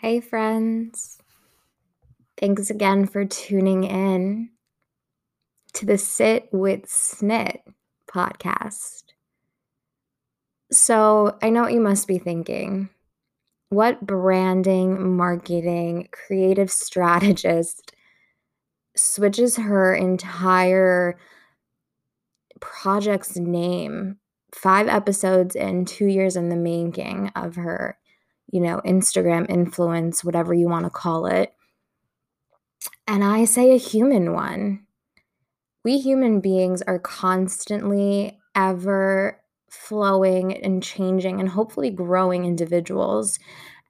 Hey, friends. Thanks again for tuning in to the Sit with Snit podcast. So, I know what you must be thinking. What branding, marketing, creative strategist switches her entire project's name five episodes in, two years in the making of her, you know, Instagram influence, whatever you want to call it. And I say a human one. We human beings are constantly ever flowing and changing and hopefully growing individuals.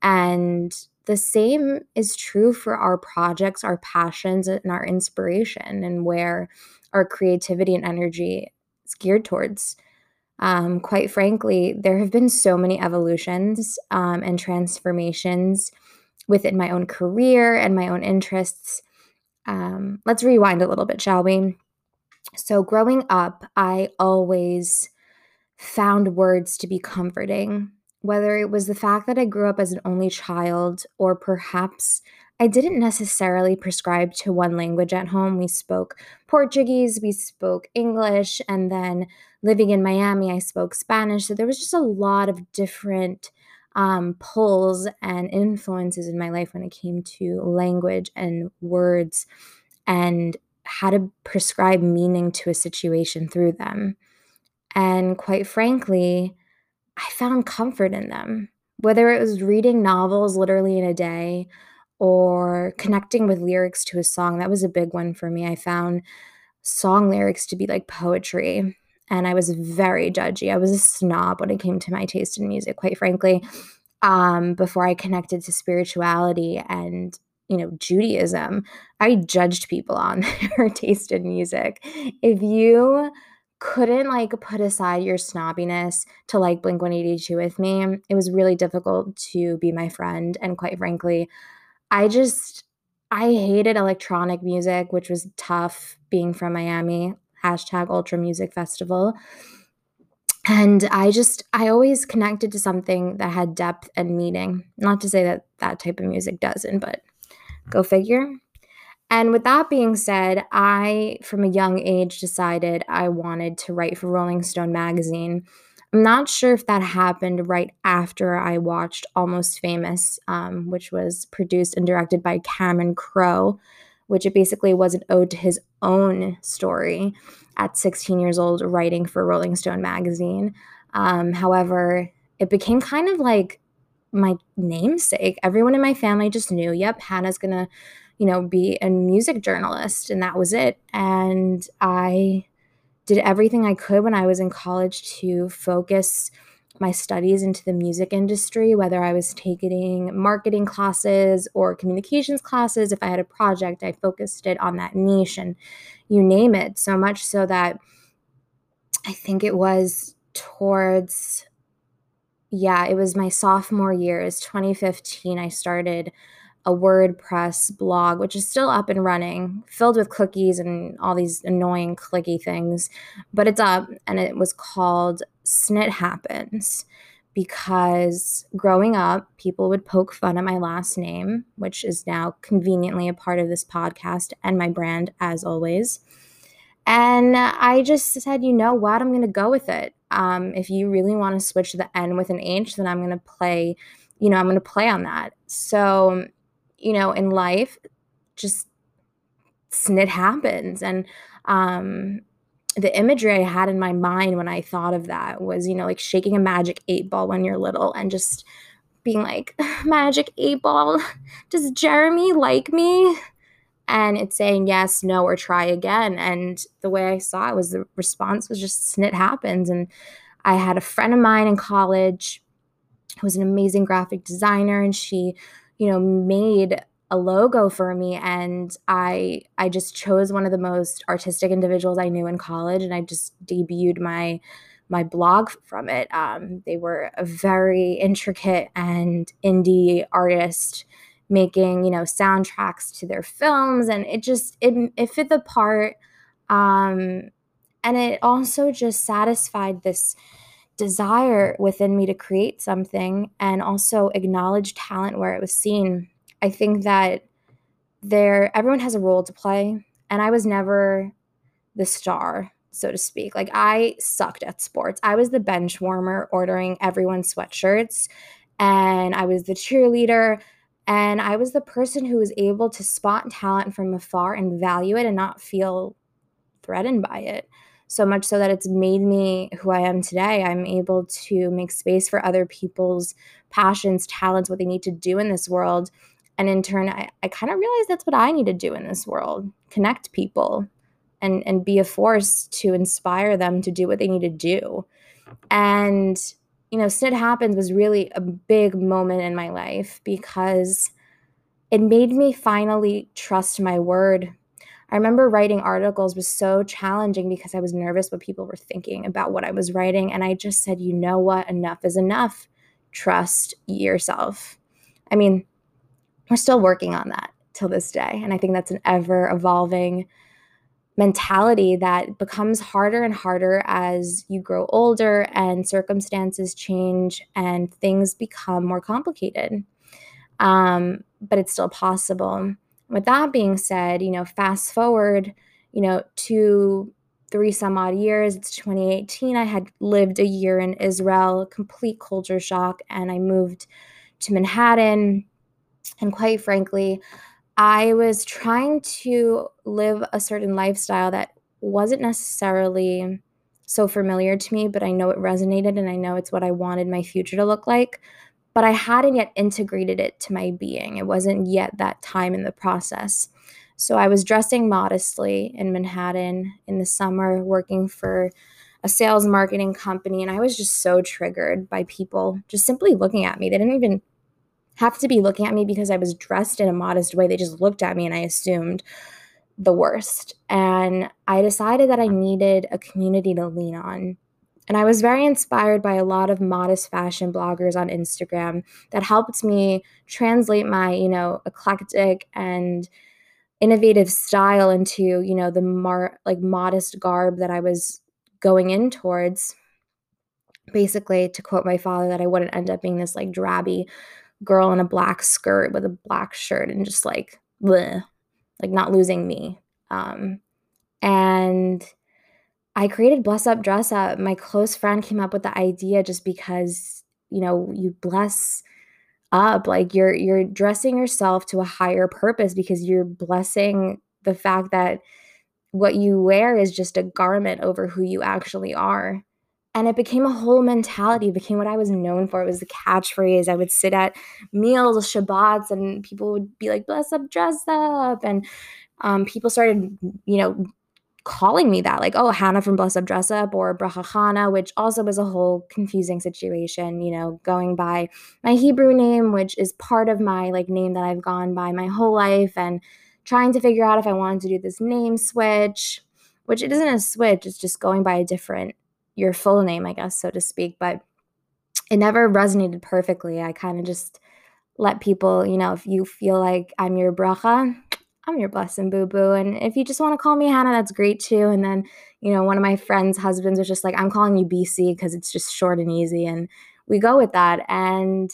And the same is true for our projects, our passions, and our inspiration, and where our creativity and energy is geared towards. Um, quite frankly, there have been so many evolutions um, and transformations within my own career and my own interests. Um, let's rewind a little bit, shall we? So, growing up, I always found words to be comforting, whether it was the fact that I grew up as an only child or perhaps I didn't necessarily prescribe to one language at home. We spoke Portuguese, we spoke English, and then living in Miami, I spoke Spanish. So there was just a lot of different um, pulls and influences in my life when it came to language and words and how to prescribe meaning to a situation through them. And quite frankly, I found comfort in them. Whether it was reading novels literally in a day or connecting with lyrics to a song, that was a big one for me. I found song lyrics to be like poetry. And I was very judgy. I was a snob when it came to my taste in music, quite frankly. Um, before I connected to spirituality and you know Judaism, I judged people on their taste in music. If you couldn't like put aside your snobbiness to like Blink 182 with me. It was really difficult to be my friend. And quite frankly, I just, I hated electronic music, which was tough being from Miami, hashtag Ultra Music Festival. And I just, I always connected to something that had depth and meaning. Not to say that that type of music doesn't, but go figure. And with that being said, I, from a young age, decided I wanted to write for Rolling Stone magazine. I'm not sure if that happened right after I watched Almost Famous, um, which was produced and directed by Cameron Crowe, which it basically was an ode to his own story at 16 years old, writing for Rolling Stone magazine. Um, however, it became kind of like my namesake. Everyone in my family just knew, yep, Hannah's gonna you know, be a music journalist. And that was it. And I did everything I could when I was in college to focus my studies into the music industry, whether I was taking marketing classes or communications classes. If I had a project, I focused it on that niche and you name it. So much so that I think it was towards, yeah, it was my sophomore year, is 2015. I started a WordPress blog, which is still up and running, filled with cookies and all these annoying clicky things. But it's up, and it was called Snit Happens because growing up, people would poke fun at my last name, which is now conveniently a part of this podcast and my brand, as always. And I just said, you know what? I'm going to go with it. Um, if you really want to switch the N with an H, then I'm going to play, you know, I'm going to play on that. So you know, in life, just snit happens. And um, the imagery I had in my mind when I thought of that was, you know, like shaking a magic eight ball when you're little and just being like, magic eight ball, does Jeremy like me? And it's saying yes, no, or try again. And the way I saw it was the response was just snit happens. And I had a friend of mine in college who was an amazing graphic designer, and she you know, made a logo for me and I I just chose one of the most artistic individuals I knew in college and I just debuted my my blog from it. Um, they were a very intricate and indie artist making, you know, soundtracks to their films and it just it, it fit the part um And it also just satisfied this desire within me to create something and also acknowledge talent where it was seen. I think that there everyone has a role to play and I was never the star, so to speak. Like I sucked at sports. I was the bench warmer ordering everyone's sweatshirts and I was the cheerleader and I was the person who was able to spot talent from afar and value it and not feel threatened by it. So much so that it's made me who I am today. I'm able to make space for other people's passions, talents, what they need to do in this world. And in turn, I, I kind of realized that's what I need to do in this world connect people and, and be a force to inspire them to do what they need to do. And you know, Snit Happens was really a big moment in my life because it made me finally trust my word. I remember writing articles was so challenging because I was nervous what people were thinking about what I was writing. And I just said, you know what? Enough is enough. Trust yourself. I mean, we're still working on that till this day. And I think that's an ever evolving mentality that becomes harder and harder as you grow older and circumstances change and things become more complicated. Um, but it's still possible. With that being said, you know, fast forward, you know, to three some odd years, it's 2018. I had lived a year in Israel, complete culture shock, and I moved to Manhattan. And quite frankly, I was trying to live a certain lifestyle that wasn't necessarily so familiar to me, but I know it resonated and I know it's what I wanted my future to look like. But I hadn't yet integrated it to my being. It wasn't yet that time in the process. So I was dressing modestly in Manhattan in the summer, working for a sales marketing company. And I was just so triggered by people just simply looking at me. They didn't even have to be looking at me because I was dressed in a modest way. They just looked at me and I assumed the worst. And I decided that I needed a community to lean on. And I was very inspired by a lot of modest fashion bloggers on Instagram that helped me translate my, you know, eclectic and innovative style into, you know, the mar- like modest garb that I was going in towards. Basically, to quote my father, that I wouldn't end up being this like drabby girl in a black skirt with a black shirt and just like bleh, like not losing me. Um, and I created Bless Up Dress Up. My close friend came up with the idea just because, you know, you bless up like you're you're dressing yourself to a higher purpose because you're blessing the fact that what you wear is just a garment over who you actually are. And it became a whole mentality. It became what i was known for. It was the catchphrase. I would sit at meals shabbats and people would be like bless up dress up. And um, people started you know calling me that like oh hannah from bless up dress up or bracha which also was a whole confusing situation you know going by my hebrew name which is part of my like name that i've gone by my whole life and trying to figure out if i wanted to do this name switch which it isn't a switch it's just going by a different your full name, I guess, so to speak. But it never resonated perfectly. I kind of just let people, you know, if you feel like I'm your bracha, I'm your blessing boo boo. And if you just want to call me Hannah, that's great too. And then, you know, one of my friends' husbands was just like, I'm calling you BC because it's just short and easy. And we go with that. And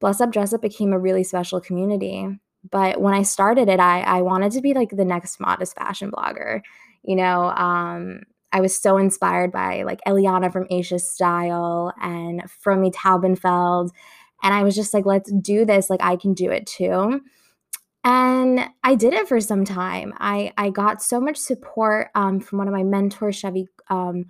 Bless Up Dress Up became a really special community. But when I started it, I, I wanted to be like the next modest fashion blogger. You know, um, I was so inspired by like Eliana from Asia Style and Fromi Taubenfeld. And I was just like, let's do this. Like, I can do it too. And I did it for some time. I, I got so much support um, from one of my mentors, Chevy, um,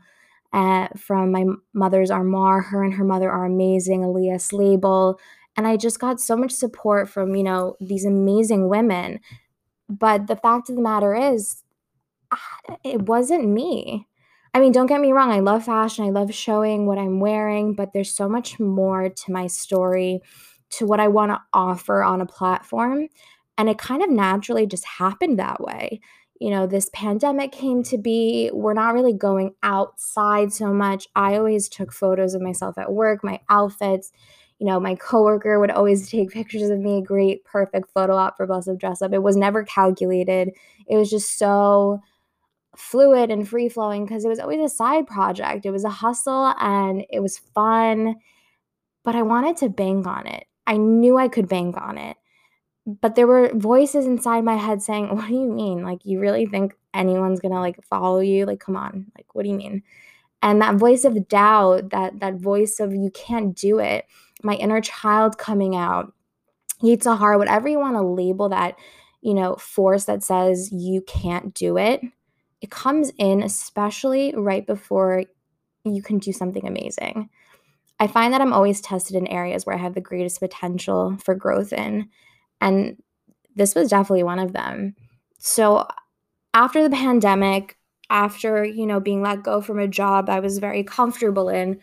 uh, from my mother's Armoire. Her and her mother are amazing, Elias Label. And I just got so much support from, you know, these amazing women. But the fact of the matter is, it wasn't me. I mean, don't get me wrong, I love fashion, I love showing what I'm wearing, but there's so much more to my story, to what I want to offer on a platform. And it kind of naturally just happened that way. You know, this pandemic came to be. We're not really going outside so much. I always took photos of myself at work, my outfits. You know, my coworker would always take pictures of me, great, perfect photo op for Bless Up Dress Up. It was never calculated. It was just so fluid and free flowing because it was always a side project. It was a hustle and it was fun, but I wanted to bank on it. I knew I could bank on it. But there were voices inside my head saying, What do you mean? Like, you really think anyone's gonna like follow you? Like, come on. Like, what do you mean? And that voice of doubt, that that voice of you can't do it, my inner child coming out, Yetzer hara, whatever you want to label that, you know, force that says you can't do it, it comes in especially right before you can do something amazing. I find that I'm always tested in areas where I have the greatest potential for growth in. And this was definitely one of them. So after the pandemic, after, you know, being let go from a job I was very comfortable in,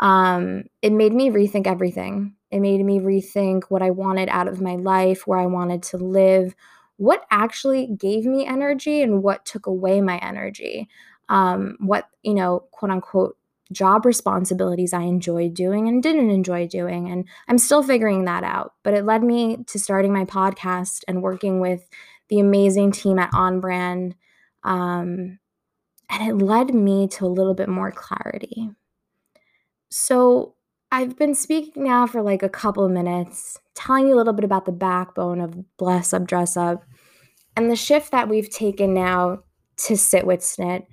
um, it made me rethink everything. It made me rethink what I wanted out of my life, where I wanted to live, what actually gave me energy and what took away my energy. Um, what, you know, quote unquote, job responsibilities I enjoyed doing and didn't enjoy doing. And I'm still figuring that out. But it led me to starting my podcast and working with the amazing team at On Brand. Um, and it led me to a little bit more clarity. So I've been speaking now for like a couple of minutes, telling you a little bit about the backbone of Bless Up, Dress Up, and the shift that we've taken now to Sit with Snit.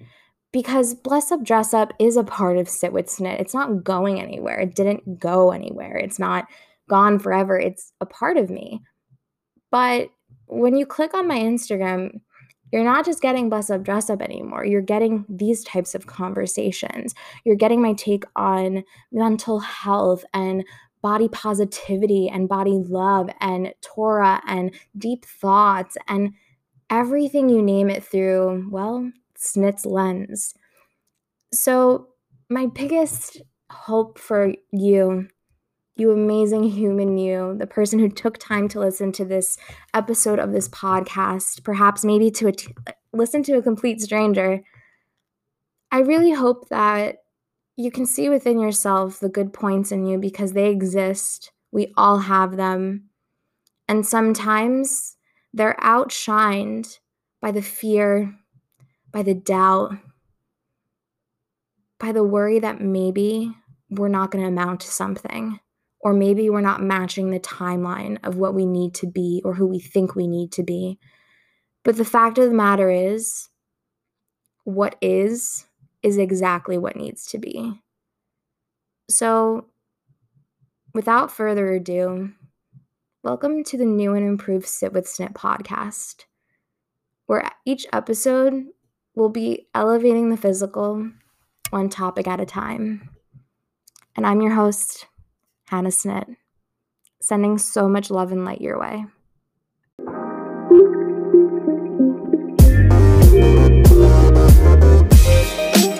Because Bless Up, Dress Up is a part of Sit with Snit. It's not going anywhere. It didn't go anywhere. It's not gone forever. It's a part of me. But when you click on my Instagram, you're not just getting Bless Up, Dress Up anymore. You're getting these types of conversations. You're getting my take on mental health and body positivity and body love and Torah and deep thoughts and everything you name it through, well, Snit's lens. So, my biggest hope for you you amazing human you, the person who took time to listen to this episode of this podcast, perhaps maybe to a t- listen to a complete stranger. I really hope that you can see within yourself the good points in you because they exist. We all have them. And sometimes they're outshined by the fear, by the doubt, by the worry that maybe we're not going to amount to something or maybe we're not matching the timeline of what we need to be or who we think we need to be. But the fact of the matter is, what is, is exactly what needs to be. So, without further ado, welcome to the new and improved Sit with Snit podcast, where each episode will be elevating the physical one topic at a time. And I'm your host, Hannah Snit, sending so much love and light your way.